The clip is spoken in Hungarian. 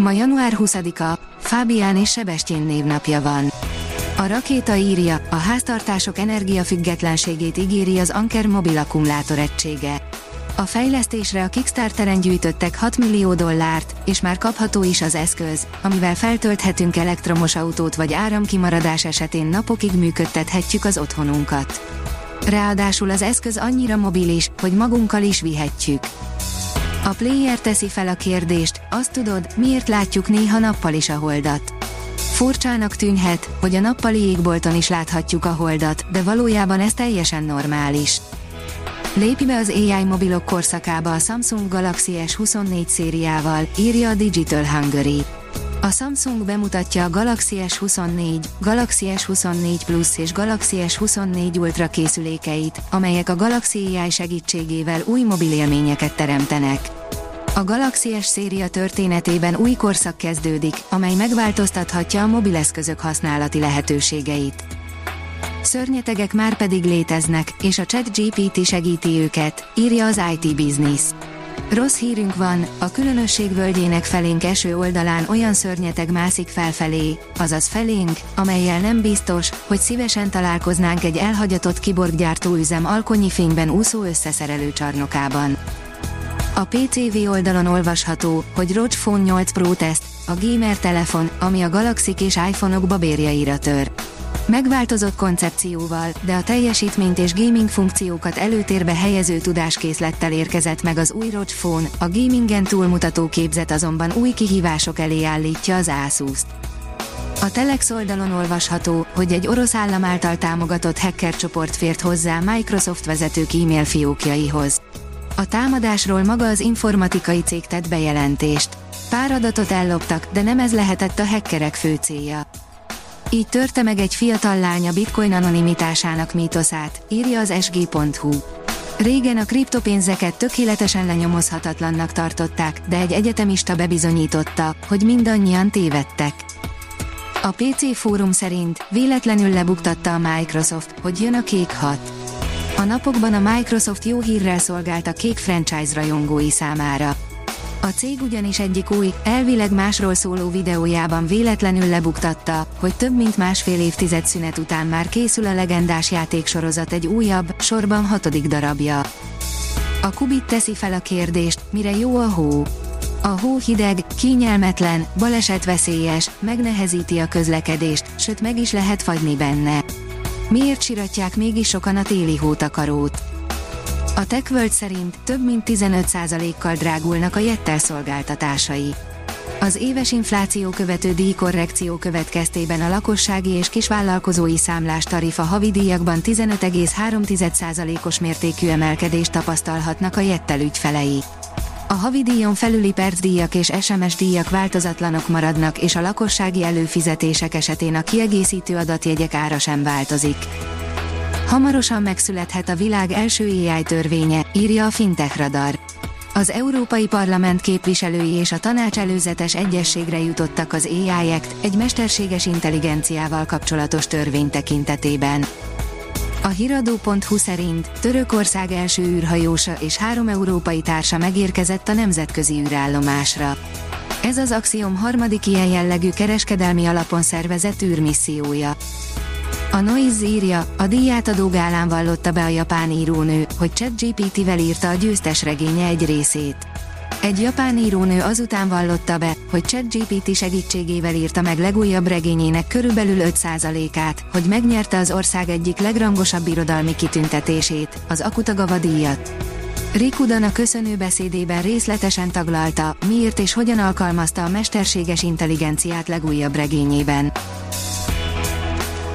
Ma január 20-a, Fábián és Sebestyén névnapja van. A rakéta írja, a háztartások energiafüggetlenségét ígéri az Anker mobil akkumulátor egysége. A fejlesztésre a Kickstarteren gyűjtöttek 6 millió dollárt, és már kapható is az eszköz, amivel feltölthetünk elektromos autót vagy áramkimaradás esetén napokig működtethetjük az otthonunkat. Ráadásul az eszköz annyira mobilis, hogy magunkkal is vihetjük. A player teszi fel a kérdést, azt tudod, miért látjuk néha nappal is a holdat. Furcsának tűnhet, hogy a nappali égbolton is láthatjuk a holdat, de valójában ez teljesen normális. Lépi be az AI mobilok korszakába a Samsung Galaxy S24 szériával, írja a Digital Hungary. A Samsung bemutatja a Galaxy S24, Galaxy S24 Plus és Galaxy S24 Ultra készülékeit, amelyek a Galaxy AI segítségével új mobil élményeket teremtenek. A Galaxy S széria történetében új korszak kezdődik, amely megváltoztathatja a mobileszközök használati lehetőségeit. Szörnyetegek már pedig léteznek, és a ChatGPT segíti őket, írja az IT Business. Rossz hírünk van, a különösség völgyének felénk eső oldalán olyan szörnyeteg mászik felfelé, azaz felénk, amelyel nem biztos, hogy szívesen találkoznánk egy elhagyatott kiborggyártó üzem alkonyi fényben úszó összeszerelő csarnokában. A PCV oldalon olvasható, hogy ROG Phone 8 Pro Test, a gamer telefon, ami a galaxy és iPhone-ok babérjaira tör. Megváltozott koncepcióval, de a teljesítményt és gaming funkciókat előtérbe helyező tudáskészlettel érkezett meg az új ROG Phone, a gamingen túlmutató képzet azonban új kihívások elé állítja az Asus-t. A Telex oldalon olvasható, hogy egy orosz állam által támogatott hacker csoport fért hozzá Microsoft vezetők e-mail fiókjaihoz. A támadásról maga az informatikai cég tett bejelentést. Pár adatot elloptak, de nem ez lehetett a hackerek fő célja. Így törte meg egy fiatal lánya bitcoin anonimitásának mítoszát, írja az sg.hu. Régen a kriptopénzeket tökéletesen lenyomozhatatlannak tartották, de egy egyetemista bebizonyította, hogy mindannyian tévedtek. A PC fórum szerint véletlenül lebuktatta a Microsoft, hogy jön a kék hat. A napokban a Microsoft jó hírrel szolgált a kék franchise rajongói számára. A cég ugyanis egyik új, elvileg másról szóló videójában véletlenül lebuktatta, hogy több mint másfél évtized szünet után már készül a legendás játéksorozat egy újabb, sorban hatodik darabja. A Kubit teszi fel a kérdést, mire jó a hó. A hó hideg, kényelmetlen, balesetveszélyes, megnehezíti a közlekedést, sőt meg is lehet fagyni benne. Miért siratják mégis sokan a téli hótakarót? A TechWorld szerint több mint 15%-kal drágulnak a Jettel szolgáltatásai. Az éves infláció követő díjkorrekció következtében a lakossági és kisvállalkozói számlás tarifa havidíjakban 15,3%-os mértékű emelkedést tapasztalhatnak a Jettel ügyfelei. A havidíjon felüli percdíjak és SMS díjak változatlanok maradnak és a lakossági előfizetések esetén a kiegészítő adatjegyek ára sem változik. Hamarosan megszülethet a világ első AI törvénye, írja a Fintech Radar. Az Európai Parlament képviselői és a tanács előzetes egyességre jutottak az AI Act, egy mesterséges intelligenciával kapcsolatos törvény tekintetében. A hiradó.hu szerint Törökország első űrhajósa és három európai társa megérkezett a nemzetközi űrállomásra. Ez az Axiom harmadik ilyen jellegű kereskedelmi alapon szervezett űrmissziója. A Noise írja, a díjátadó gálán vallotta be a japán írónő, hogy ChatGPT-vel írta a győztes regénye egy részét. Egy japán írónő azután vallotta be, hogy ChatGPT segítségével írta meg legújabb regényének körülbelül 5%-át, hogy megnyerte az ország egyik legrangosabb irodalmi kitüntetését, az Akutagawa díjat. Rikudan a köszönő beszédében részletesen taglalta, miért és hogyan alkalmazta a mesterséges intelligenciát legújabb regényében.